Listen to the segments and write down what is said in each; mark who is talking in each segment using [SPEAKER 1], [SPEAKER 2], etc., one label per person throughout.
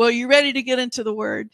[SPEAKER 1] Well, you ready to get into the word?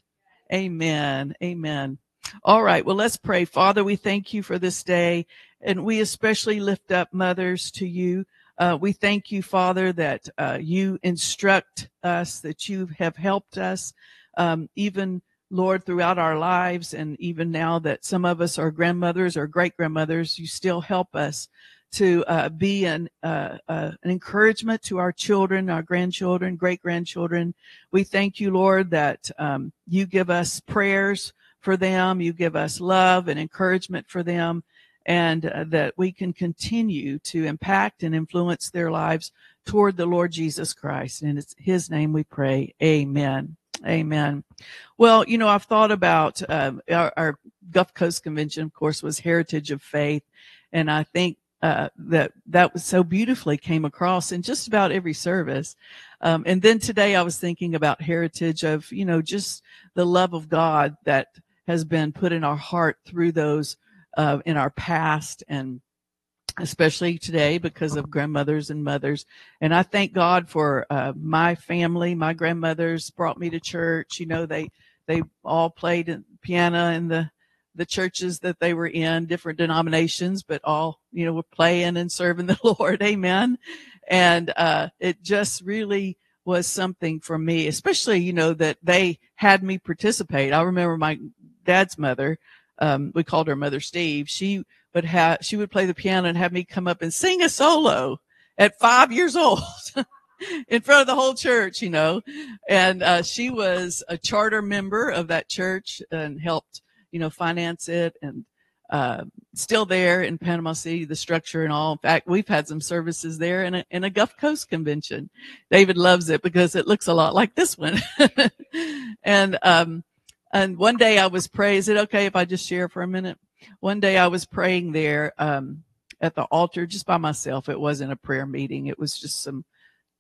[SPEAKER 1] Amen. Amen. All right. Well, let's pray. Father, we thank you for this day, and we especially lift up mothers to you. Uh, we thank you, Father, that uh, you instruct us, that you have helped us, um, even Lord, throughout our lives, and even now that some of us are grandmothers or great grandmothers, you still help us to uh, be an, uh, uh, an encouragement to our children, our grandchildren, great grandchildren. We thank you, Lord, that um, you give us prayers for them, you give us love and encouragement for them, and uh, that we can continue to impact and influence their lives toward the Lord Jesus Christ. And it's His name we pray. Amen. Amen. Well, you know, I've thought about um, our, our, Gulf Coast Convention, of course, was Heritage of Faith, and I think uh, that that was so beautifully came across in just about every service. Um, and then today, I was thinking about heritage of you know just the love of God that has been put in our heart through those uh, in our past and especially today because of grandmothers and mothers. And I thank God for uh, my family. My grandmothers brought me to church. You know, they they all played piano in the the churches that they were in, different denominations, but all you know were playing and serving the Lord. Amen. And uh, it just really was something for me, especially you know that they had me participate. I remember my dad's mother. Um, we called her Mother Steve. She would have she would play the piano and have me come up and sing a solo at five years old in front of the whole church, you know. And uh, she was a charter member of that church and helped, you know, finance it and uh, still there in Panama City, the structure and all. In fact, we've had some services there in a, in a Gulf Coast convention. David loves it because it looks a lot like this one. and, um, and one day I was praying, is it okay if I just share for a minute? one day I was praying there um, at the altar just by myself. It wasn't a prayer meeting, it was just some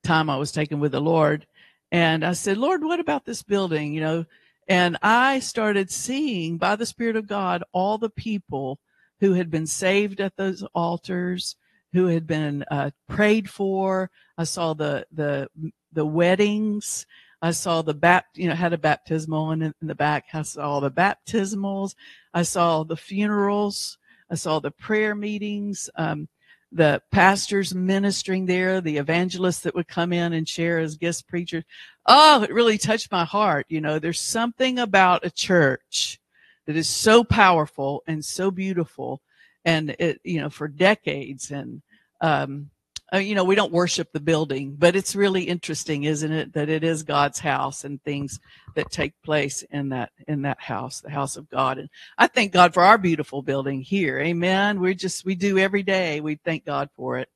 [SPEAKER 1] time I was taking with the Lord. And I said, Lord, what about this building? You know, and I started seeing by the Spirit of God all the people who had been saved at those altars, who had been uh, prayed for. I saw the the the weddings. I saw the bapt, you know, had a baptismal in, in the back. I saw all the baptismals. I saw the funerals. I saw the prayer meetings. Um, the pastors ministering there, the evangelists that would come in and share as guest preachers. Oh, it really touched my heart. You know, there's something about a church that is so powerful and so beautiful and it, you know, for decades. And, um, uh, you know, we don't worship the building, but it's really interesting, isn't it, that it is God's house and things that take place in that in that house, the house of God. And I thank God for our beautiful building here. Amen. We just we do every day. We thank God for it.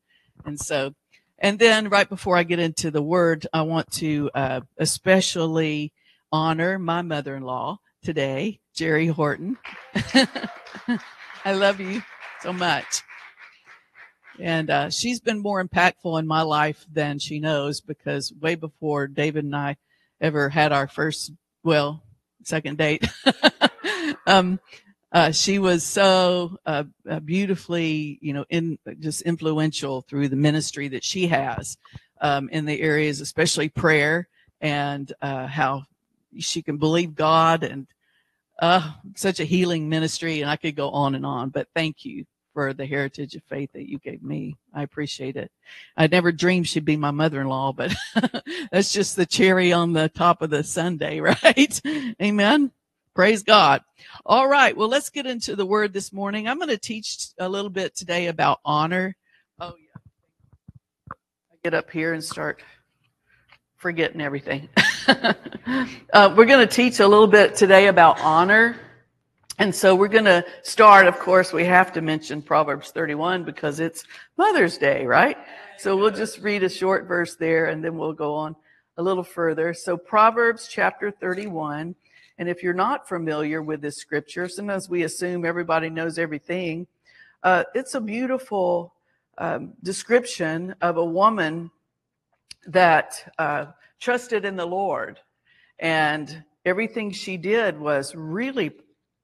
[SPEAKER 1] And so, and then right before I get into the word, I want to uh, especially honor my mother-in-law today, Jerry Horton. I love you so much. And uh, she's been more impactful in my life than she knows because way before David and I ever had our first, well, second date, um, uh, she was so uh, uh, beautifully, you know, in just influential through the ministry that she has um, in the areas, especially prayer and uh, how she can believe God and uh, such a healing ministry. And I could go on and on, but thank you for the heritage of faith that you gave me. I appreciate it. I never dreamed she'd be my mother-in-law, but that's just the cherry on the top of the sundae, right? Amen. Praise God. All right. Well, let's get into the word this morning. I'm going to teach a little bit today about honor. Oh, yeah. I get up here and start forgetting everything. uh, we're going to teach a little bit today about honor. And so we're going to start, of course, we have to mention Proverbs 31 because it's Mother's Day, right? So we'll just read a short verse there and then we'll go on a little further. So Proverbs chapter 31. And if you're not familiar with this scripture, sometimes we assume everybody knows everything. Uh, it's a beautiful um, description of a woman that uh, trusted in the Lord. And everything she did was really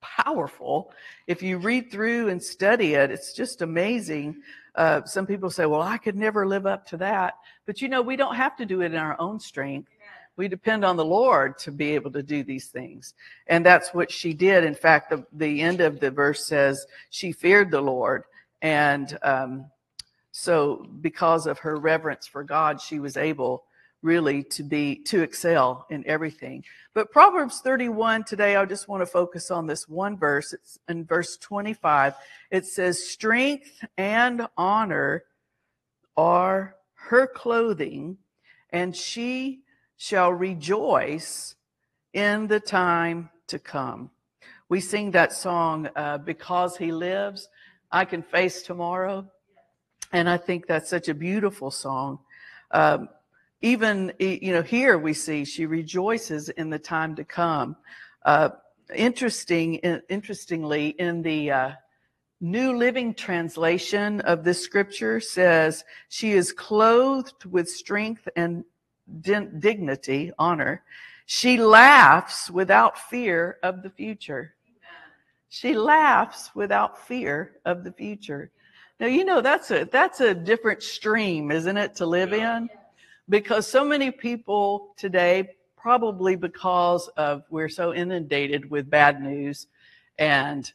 [SPEAKER 1] powerful. If you read through and study it, it's just amazing. Uh, some people say, well, I could never live up to that. But you know, we don't have to do it in our own strength. We depend on the Lord to be able to do these things. And that's what she did. In fact, the, the end of the verse says she feared the Lord. And um, so, because of her reverence for God, she was able really to be to excel in everything. But Proverbs 31 today, I just want to focus on this one verse. It's in verse 25. It says, Strength and honor are her clothing, and she shall rejoice in the time to come. We sing that song, uh, Because He Lives, I Can Face Tomorrow. And I think that's such a beautiful song. Um, even, you know, here we see she rejoices in the time to come. Uh, interesting, interestingly, in the uh, New Living Translation of this scripture says, She is clothed with strength and dignity, honor. She laughs without fear of the future. She laughs without fear of the future. Now you know that's a that's a different stream, isn't it, to live in? Because so many people today, probably because of we're so inundated with bad news and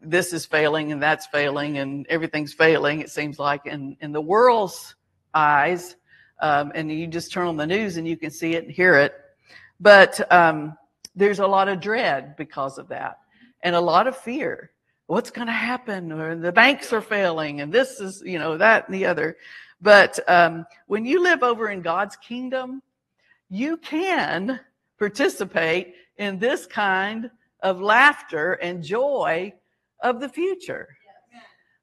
[SPEAKER 1] this is failing and that's failing and everything's failing, it seems like in, in the world's eyes, um, and you just turn on the news and you can see it and hear it. But um, there's a lot of dread because of that and a lot of fear. What's going to happen? Or the banks are failing and this is, you know, that and the other. But um, when you live over in God's kingdom, you can participate in this kind of laughter and joy of the future.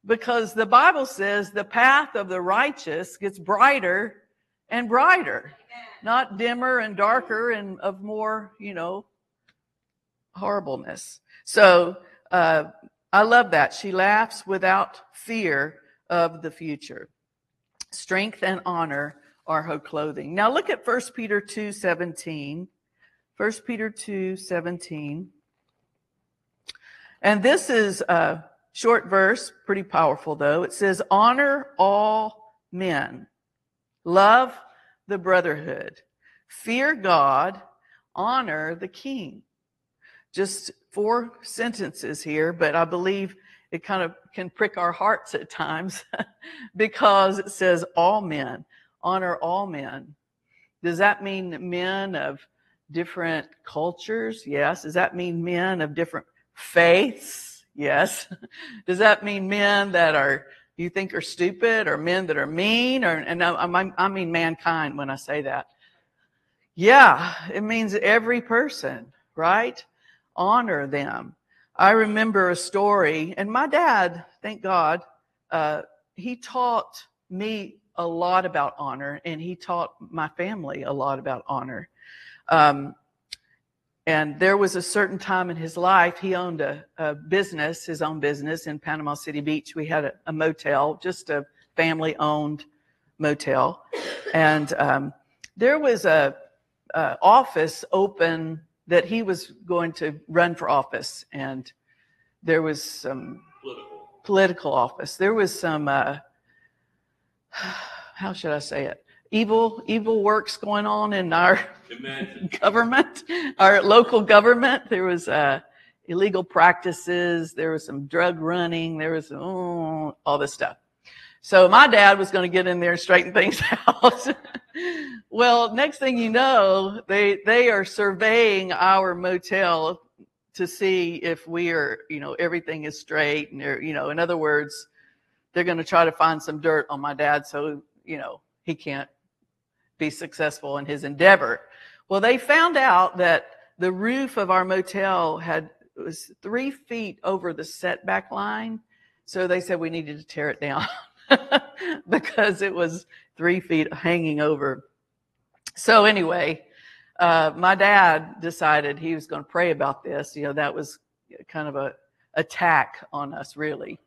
[SPEAKER 1] Because the Bible says the path of the righteous gets brighter and brighter, not dimmer and darker and of more, you know, horribleness. So uh, I love that. She laughs without fear of the future. Strength and honor are her clothing. Now look at 1 Peter 2 17. 1 Peter 2 17. And this is a short verse, pretty powerful though. It says, Honor all men Love the brotherhood. Fear God. Honor the king. Just four sentences here, but I believe it kind of can prick our hearts at times because it says all men. Honor all men. Does that mean men of different cultures? Yes. Does that mean men of different faiths? Yes. Does that mean men that are you think are stupid or men that are mean or and I, I mean mankind when I say that. Yeah, it means every person, right? Honor them. I remember a story, and my dad, thank God, uh, he taught me a lot about honor, and he taught my family a lot about honor. Um, and there was a certain time in his life, he owned a, a business, his own business in Panama City Beach. We had a, a motel, just a family owned motel. And um, there was a, a, office open that he was going to run for office. And there was some political, political office. There was some, uh, how should I say it? evil evil works going on in our Imagine. government, our local government. There was uh, illegal practices. There was some drug running. There was oh, all this stuff. So my dad was going to get in there and straighten things out. well, next thing you know, they they are surveying our motel to see if we are, you know, everything is straight and they're, you know, in other words, they're going to try to find some dirt on my dad so, you know, he can't be successful in his endeavor. Well, they found out that the roof of our motel had was three feet over the setback line. So they said we needed to tear it down because it was three feet hanging over. So anyway, uh, my dad decided he was going to pray about this. You know, that was kind of a attack on us, really.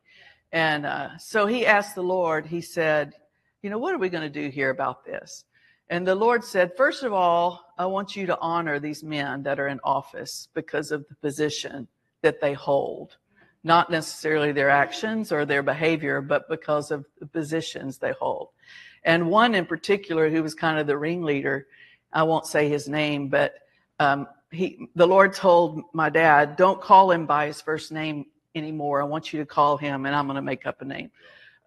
[SPEAKER 1] And uh, so he asked the Lord. He said, "You know, what are we going to do here about this?" And the Lord said, First of all, I want you to honor these men that are in office because of the position that they hold, not necessarily their actions or their behavior, but because of the positions they hold. And one in particular, who was kind of the ringleader, I won't say his name, but um, he, the Lord told my dad, don't call him by his first name anymore. I want you to call him, and I'm going to make up a name.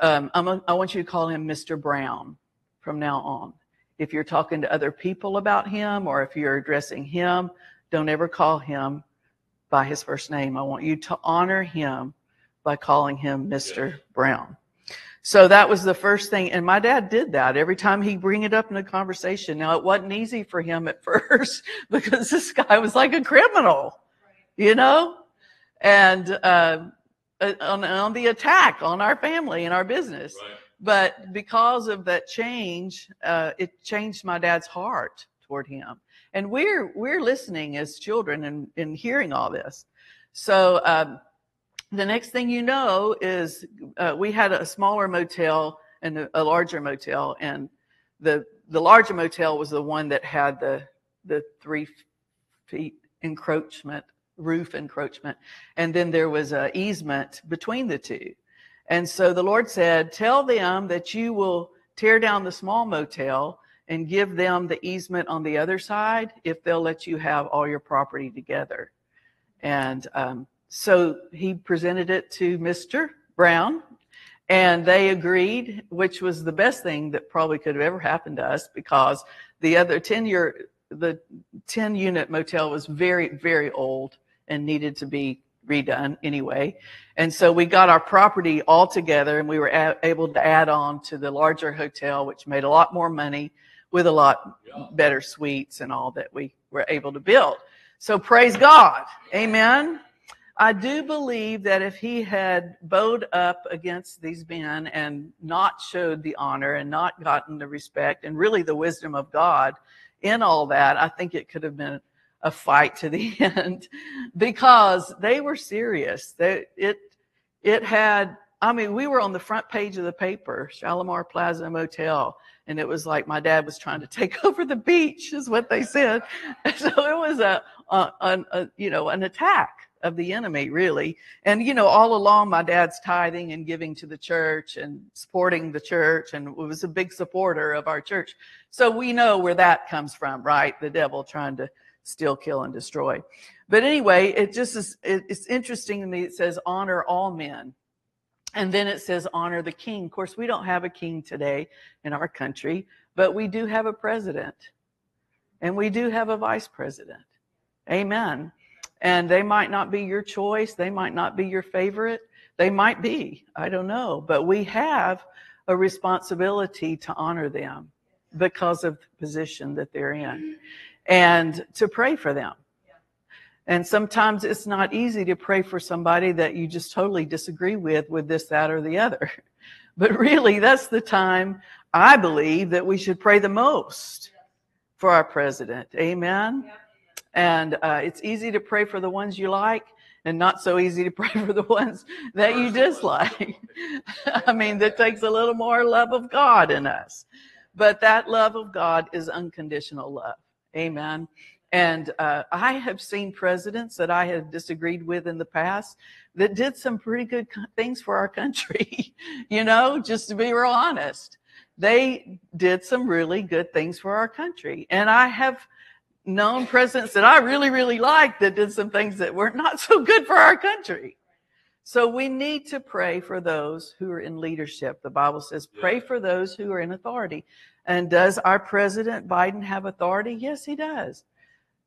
[SPEAKER 1] Um, I'm a, I want you to call him Mr. Brown from now on. If you're talking to other people about him or if you're addressing him, don't ever call him by his first name. I want you to honor him by calling him Mr. Brown. So that was the first thing. And my dad did that every time he bring it up in a conversation. Now it wasn't easy for him at first because this guy was like a criminal, you know, and, uh, on, on the attack on our family and our business.
[SPEAKER 2] Right.
[SPEAKER 1] But because of that change, uh, it changed my dad's heart toward him. And we're, we're listening as children and, and hearing all this. So, um, the next thing you know is uh, we had a smaller motel and a, a, larger motel, and the the larger motel was the one that had the the three feet encroachment roof encroachment, and then there was a easement between the two. And so the Lord said, "Tell them that you will tear down the small motel." And give them the easement on the other side if they'll let you have all your property together. And um, so he presented it to Mr. Brown, and they agreed, which was the best thing that probably could have ever happened to us because the other 10 year, the 10 unit motel was very, very old and needed to be redone anyway. And so we got our property all together and we were a- able to add on to the larger hotel, which made a lot more money with a lot better suites and all that we were able to build. So praise God. Amen. I do believe that if he had bowed up against these men and not showed the honor and not gotten the respect and really the wisdom of God in all that, I think it could have been a fight to the end because they were serious. They, it, it had, I mean, we were on the front page of the paper, Shalimar Plaza Motel, and it was like my dad was trying to take over the beach, is what they said. So it was a, a, a, a you know, an attack of the enemy, really. And, you know, all along, my dad's tithing and giving to the church and supporting the church and was a big supporter of our church. So we know where that comes from, right? The devil trying to steal, kill, and destroy. But anyway, it just is, it's interesting to me. It says, honor all men. And then it says, honor the king. Of course, we don't have a king today in our country, but we do have a president and we do have a vice president. Amen. And they might not be your choice. They might not be your favorite. They might be. I don't know. But we have a responsibility to honor them because of the position that they're in and to pray for them. And sometimes it's not easy to pray for somebody that you just totally disagree with, with this, that, or the other. But really, that's the time I believe that we should pray the most for our president. Amen. And uh, it's easy to pray for the ones you like and not so easy to pray for the ones that you dislike. I mean, that takes a little more love of God in us. But that love of God is unconditional love. Amen. And uh, I have seen presidents that I have disagreed with in the past that did some pretty good things for our country. you know, just to be real honest, they did some really good things for our country. And I have known presidents that I really, really liked that did some things that were not so good for our country. So we need to pray for those who are in leadership. The Bible says, pray for those who are in authority. And does our President Biden have authority? Yes, he does.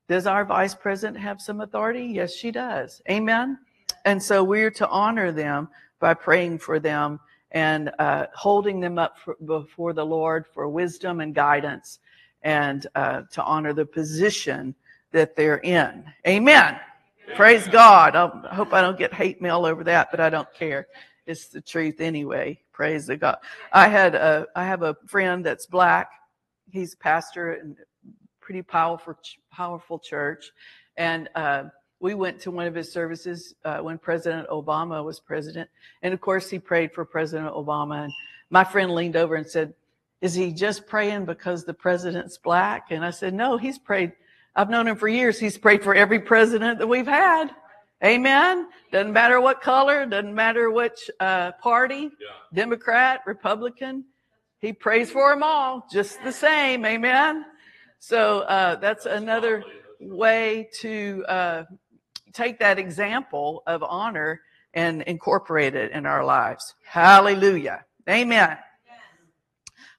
[SPEAKER 1] Does our Vice President have some authority? Yes, she does. Amen. And so we're to honor them by praying for them and uh, holding them up for, before the Lord for wisdom and guidance and uh, to honor the position that they're in. Amen. Praise God. I hope I don't get hate mail over that, but I don't care. It's the truth anyway. Praise the God. I had a, I have a friend that's black. He's pastor in pretty powerful, powerful church. And, uh, we went to one of his services uh, when President Obama was president. And of course, he prayed for President Obama. And my friend leaned over and said, is he just praying because the president's black? And I said, no, he's prayed. I've known him for years. He's prayed for every president that we've had. Amen. Doesn't matter what color, doesn't matter which uh, party, yeah. Democrat, Republican. He prays for them all just the same. Amen. So uh, that's another way to uh, take that example of honor and incorporate it in our lives. Hallelujah. Amen.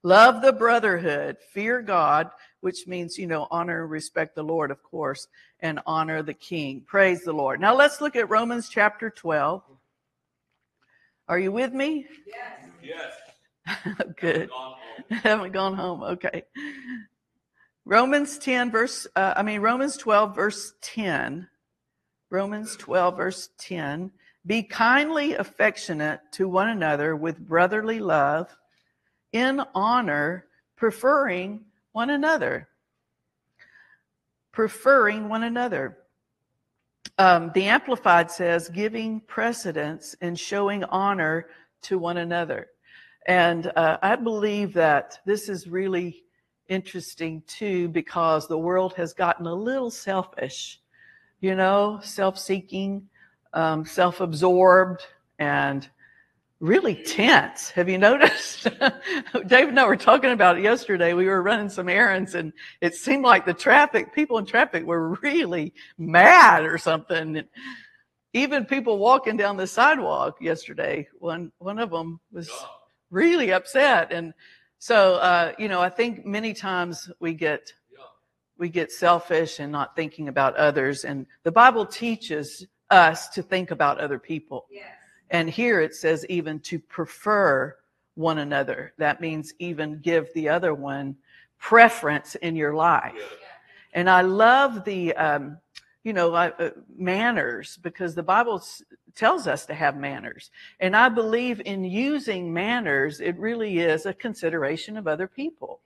[SPEAKER 1] Love the brotherhood, fear God, which means, you know, honor and respect the Lord, of course, and honor the king. Praise the Lord. Now let's look at Romans chapter 12. Are you with me?
[SPEAKER 2] Yes. Yes.
[SPEAKER 1] Good.
[SPEAKER 2] Gone.
[SPEAKER 1] Haven't gone home. Okay. Romans 10 verse, uh, I mean, Romans 12 verse 10. Romans 12 verse 10. Be kindly affectionate to one another with brotherly love, in honor, preferring one another. Preferring one another. Um, the Amplified says, giving precedence and showing honor to one another. And uh, I believe that this is really interesting too, because the world has gotten a little selfish, you know, self seeking, um, self absorbed, and really tense. Have you noticed? Dave and I were talking about it yesterday. We were running some errands and it seemed like the traffic, people in traffic were really mad or something. Even people walking down the sidewalk yesterday, one, one of them was really upset. And so, uh, you know, I think many times we get, we get selfish and not thinking about others. And the Bible teaches us to think about other people.
[SPEAKER 3] Yes.
[SPEAKER 1] And here it says even to prefer one another. That means even give the other one preference in your life. And I love the, um, you know, uh, manners because the Bible s- tells us to have manners. And I believe in using manners, it really is a consideration of other people.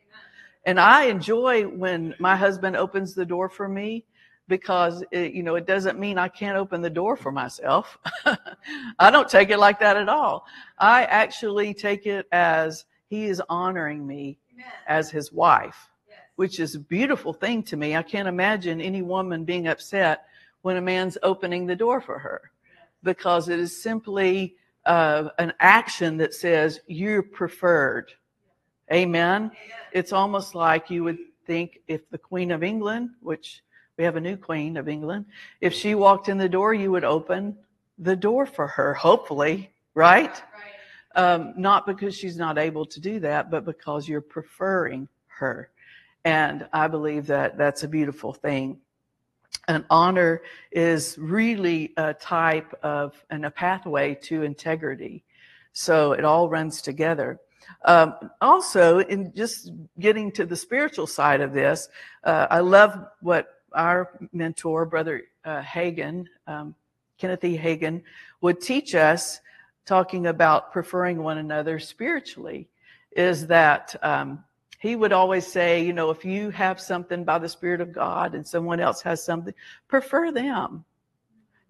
[SPEAKER 1] And I enjoy when my husband opens the door for me because it, you know it doesn't mean I can't open the door for myself. I don't take it like that at all. I actually take it as he is honoring me
[SPEAKER 3] Amen.
[SPEAKER 1] as his wife,
[SPEAKER 3] Yes.
[SPEAKER 1] which is a beautiful thing to me. I can't imagine any woman being upset when a man's opening the door for her because it is simply uh, an action that says you're preferred. Amen.
[SPEAKER 3] Amen.
[SPEAKER 1] It's almost like you would think if the Queen of England, which we have a new Queen of England, if she walked in the door, you would open the door for her, hopefully, right?
[SPEAKER 3] Right.
[SPEAKER 1] Um, not because she's not able to do that, but because you're preferring her. And I believe that that's a beautiful thing. An honor is really a type of and a pathway to integrity. So it all runs together. Um, also, in just getting to the spiritual side of this, uh, I love what our mentor, Brother uh, Hagin, um, Kenneth E. Hagin, would teach us, talking about preferring one another spiritually, is that um, he would always say, you know, if you have something by the Spirit of God and someone else has something, prefer them,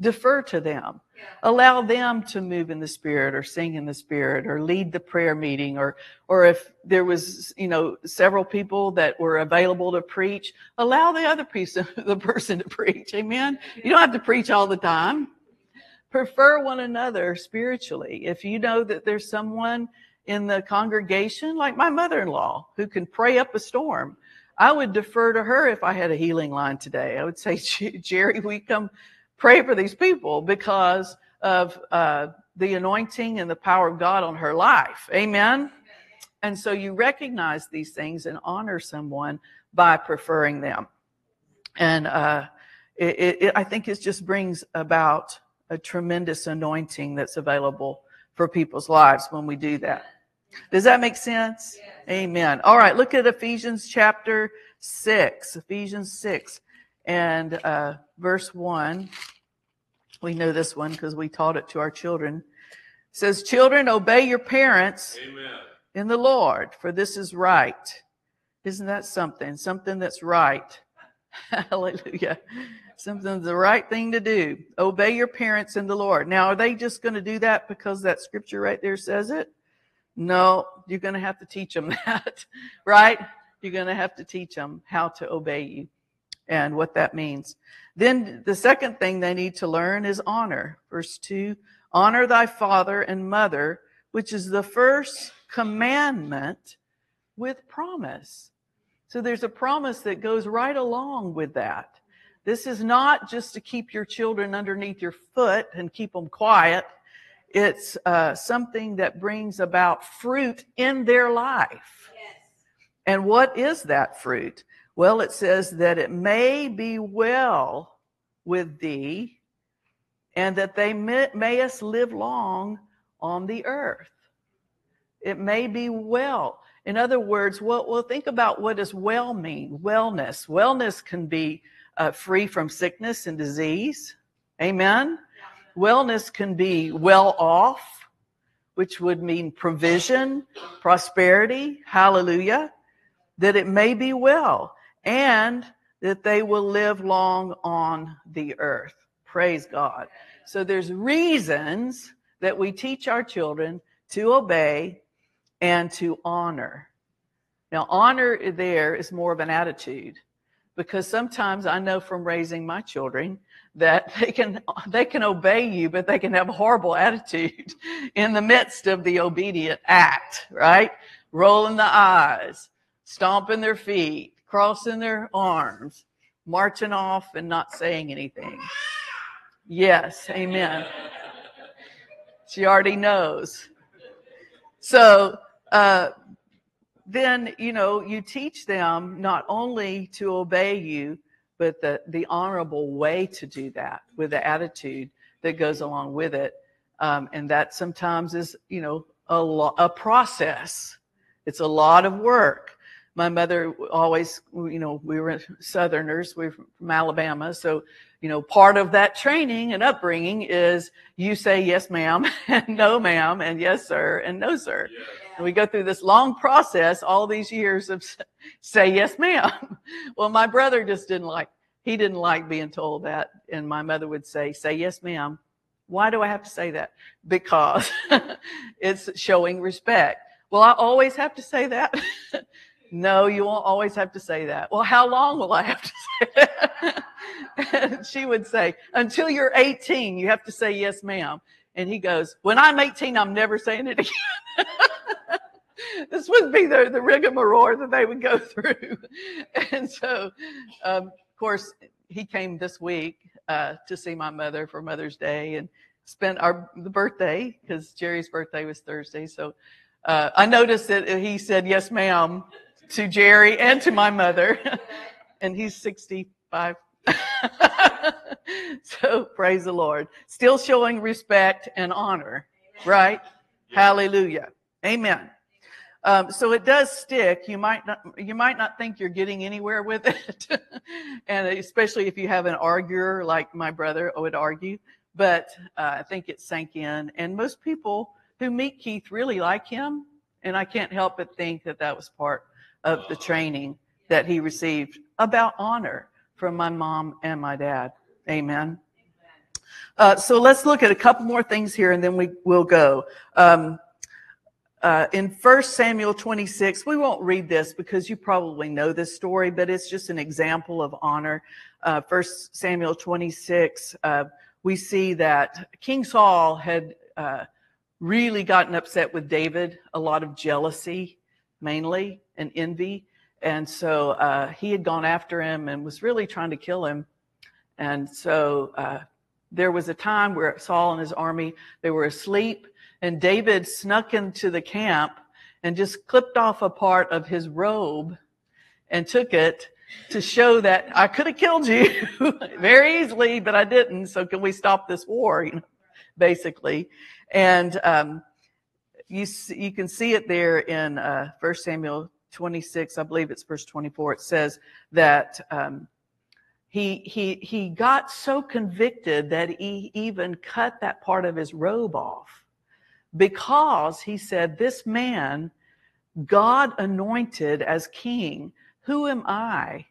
[SPEAKER 1] defer to them.
[SPEAKER 3] Yeah.
[SPEAKER 1] allow them to move in the spirit or sing in the spirit or lead the prayer meeting or or if there was you know several people that were available to preach allow the other person the person to preach. Amen? You don't have to preach all the time. Prefer one another spiritually. If you know that there's someone in the congregation like my mother-in-law who can pray up a storm i would defer to her if i had a healing line today. I would say jerry we come pray for these people because of uh, the anointing and the power of God on her life. Amen. And so you recognize these things and honor someone by preferring them. And uh, it, it, I think it just brings about a tremendous anointing that's available for people's lives when we do that. Does that make sense?
[SPEAKER 3] Yes.
[SPEAKER 1] Amen. All right, look at Ephesians chapter 6. Ephesians 6 and uh, verse 1. We know this one because we taught it to our children. It says, Children, obey your parents
[SPEAKER 2] Amen.
[SPEAKER 1] in the Lord, for this is right. Isn't that something? Something that's right. Hallelujah. Something the right thing to do. Obey your parents in the Lord. Now, are they just going to do that because that scripture right there says it? No, you're going to have to teach them that, right? You're going to have to teach them how to obey you and what that means. Then the second thing they need to learn is honor. Verse 2 Honor thy father and mother, which is the first commandment with promise. So there's a promise that goes right along with that. This is not just to keep your children underneath your foot and keep them quiet. It's uh, something that brings about fruit in their life. Yes. And what is that fruit? Well, it says that it may be well with thee and that they may, mayest live long on the earth. It may be well. In other words, well, well think about what does well mean? Wellness. Wellness can be uh, free from sickness and disease. Amen. Wellness can be well off, which would mean provision, prosperity. Hallelujah. That it may be well and that they will live long on the earth. Praise God. So there's reasons that we teach our children to obey and to honor. Now, honor there is more of an attitude because sometimes I know from raising my children that they can they can obey you, but they can have a horrible attitude in the midst of the obedient act, right? Rolling the eyes, stomping their feet, crossing their arms, marching off and not saying anything. Yes, amen. She already knows. So uh, then you know you teach them not only to obey you but the the honorable way to do that with the attitude that goes along with it um, and that sometimes is you know a lo- a process it's a lot of work my mother always you know we were southerners we are from alabama so you know part of that training and upbringing is you say yes ma'am and no ma'am and yes sir and no sir yeah. And we go through this long process, all these years of say yes, ma'am. Well, my brother just didn't like, he didn't like being told that. And my mother would say, say yes, ma'am. Why do I have to say that? Because it's showing respect. Well, I always have to say that. No, you won't always have to say that. Well, how long will I have to say that? she would say, until you're 18, you have to say yes, ma'am. And he goes, when I'm 18, I'm never saying it again this would be the, the rigmarole that they would go through. and so, um, of course, he came this week uh, to see my mother for Mother's Day and spent our the birthday because Jerry's birthday was Thursday. So uh, I noticed that he said yes, ma'am, to Jerry and to my mother, and he's 65. so praise the Lord. Still showing respect and honor, right? Hallelujah. Amen. Um, so it does stick. You might not, you might not think you're getting anywhere with it, and especially if you have an arguer like my brother would argue. But uh, I think it sank in, and most people who meet Keith really like him, and I can't help but think that that was part of the training that he received about honor from my mom and my dad. Amen. Uh, so let's look at a couple more things here, and then we will go. Um, uh, in 1 Samuel 26, we won't read this because you probably know this story, but it's just an example of honor. Uh, 1 Samuel 26, uh, we see that King Saul had uh, really gotten upset with David, a lot of jealousy mainly and envy. And so uh, he had gone after him and was really trying to kill him. And so uh, there was a time where Saul and his army, they were asleep and David snuck into the camp and just clipped off a part of his robe and took it to show that I could have killed you very easily, but I didn't. So can we stop this war? You know, basically. And, um, you, you can see it there in, uh, 1 Samuel 26, I believe it's verse 24. It says that, um, he, he, he got so convicted that he even cut that part of his robe off because he said, This man, God anointed as king, who am I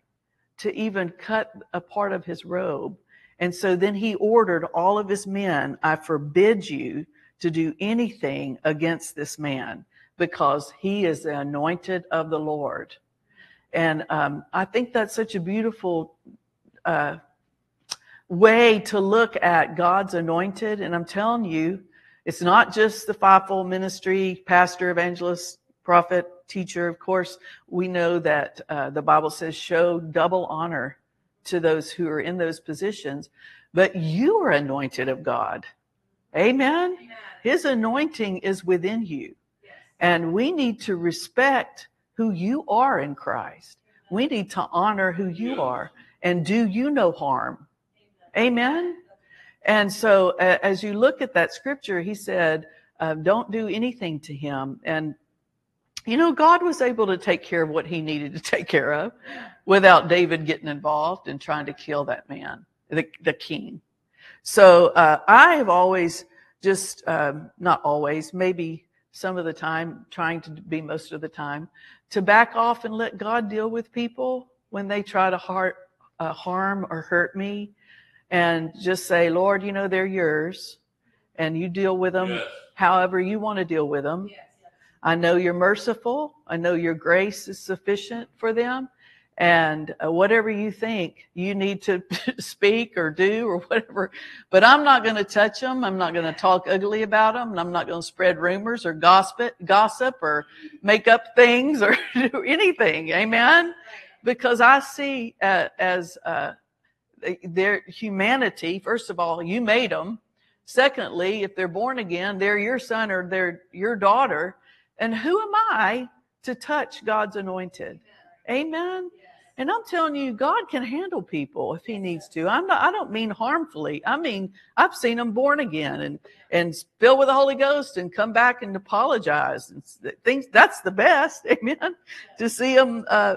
[SPEAKER 1] to even cut a part of his robe? And so then he ordered all of his men, I forbid you to do anything against this man because he is the anointed of the Lord. And um, I think that's such a beautiful uh, way to look at God's anointed. And I'm telling you, it's not just the fivefold ministry, pastor, evangelist, prophet, teacher. Of course, we know that uh, the Bible says show double honor to those who are in those positions, but you are anointed of God. Amen. Amen. His anointing is within you. And we need to respect who you are in Christ. We need to honor who you are and do you no harm. Amen. And so uh, as you look at that scripture, he said, uh, don't do anything to him. And, you know, God was able to take care of what he needed to take care of without David getting involved and trying to kill that man, the, the king. So uh, I have always just, um, not always, maybe some of the time, trying to be most of the time, to back off and let God deal with people when they try to heart, uh, harm or hurt me and just say, Lord, you know, they're yours and you deal with them yes. however you want to deal with them. Yes. I know you're merciful. I know your grace is sufficient for them. And uh, whatever you think you need to speak or do or whatever, but I'm not going to touch them. I'm not going to talk ugly about them. And I'm not going to spread rumors or gossip, gossip or make up things or do anything. Amen because I see uh, as uh, their humanity. First of all, you made them. Secondly, if they're born again, they're your son or they're your daughter. And who am I to touch God's anointed? Amen. And I'm telling you, God can handle people if He needs to. I'm not. I don't mean harmfully. I mean I've seen them born again and and filled with the Holy Ghost and come back and apologize and things. That's the best. Amen. To see them uh,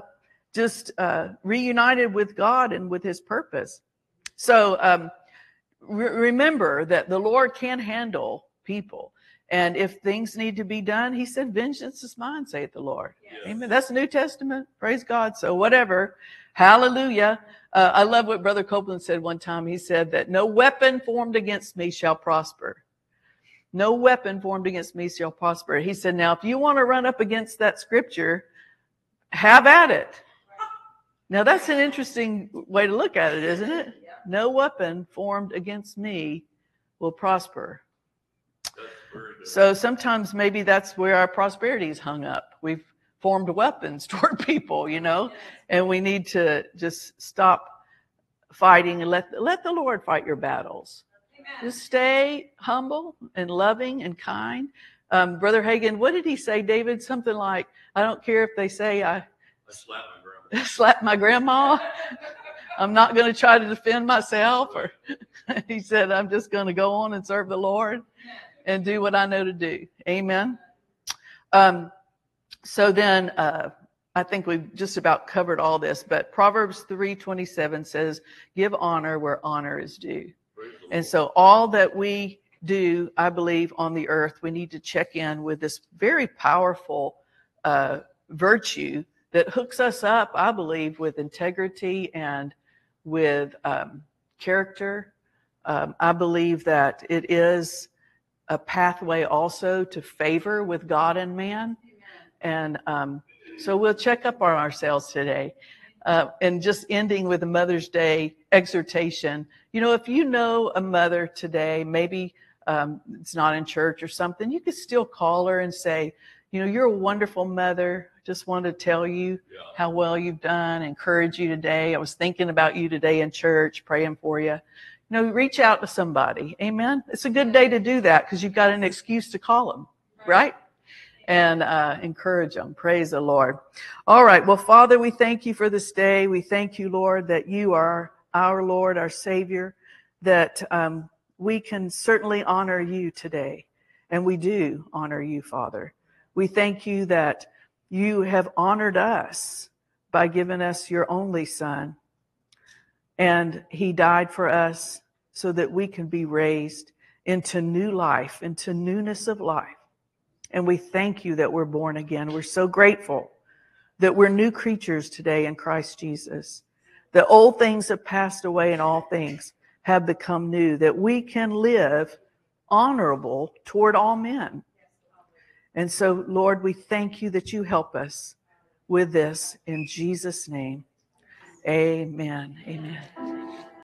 [SPEAKER 1] just uh, reunited with God and with His purpose. So um, re- remember that the Lord can handle people. And if things need to be done, he said, Vengeance is mine, saith the Lord. Yes. Amen. That's the New Testament. Praise God. So, whatever. Hallelujah. Uh, I love what Brother Copeland said one time. He said that no weapon formed against me shall prosper. No weapon formed against me shall prosper. He said, Now, if you want to run up against that scripture, have at it. Now that's an interesting way to look at it, isn't it? No weapon formed against me will prosper. So sometimes maybe that's where our prosperity is hung up. We've formed weapons toward people, you know, and we need to just stop fighting and let let the Lord fight your battles. Just stay humble and loving and kind. Um, Brother Hagin, what did he say, David? Something like, "I don't care if they say I." I slap my grandma. I'm not going to try to defend myself. Or he said, I'm just going to go on and serve the Lord and do what I know to do. Amen. Um, so then, uh, I think we've just about covered all this, but Proverbs 3:27 says, "Give honor where honor is due." And so all that we do, I believe, on the earth, we need to check in with this very powerful uh, virtue that hooks us up, I believe, with integrity and with um, character. Um, I believe that it is a pathway also to favor with God and man. And um, so we'll check up on ourselves today. Uh, and just ending with a Mother's Day exhortation. You know, if you know a mother today, maybe um, it's not in church or something, you could still call her and say, you know, you're a wonderful mother. Just wanted to tell you yeah. how well you've done, encourage you today. I was thinking about you today in church, praying for you. Know, reach out to somebody. Amen. It's a good day to do that because you've got an excuse to call them, right? right? And uh, encourage them. Praise the Lord. All right. Well, Father, we thank you for this day. We thank you, Lord, that you are our Lord, our Savior, that um, we can certainly honor you today. And we do honor you, Father. We thank you that you have honored us by giving us your only son. And he died for us so that we can be raised into new life, into newness of life. And we thank you that we're born again. We're so grateful that we're new creatures today in Christ Jesus. The old things have passed away and all things have become new, that we can live honorable toward all men and so, Lord, we thank you that you help us with this in Jesus' name. Amen. Amen.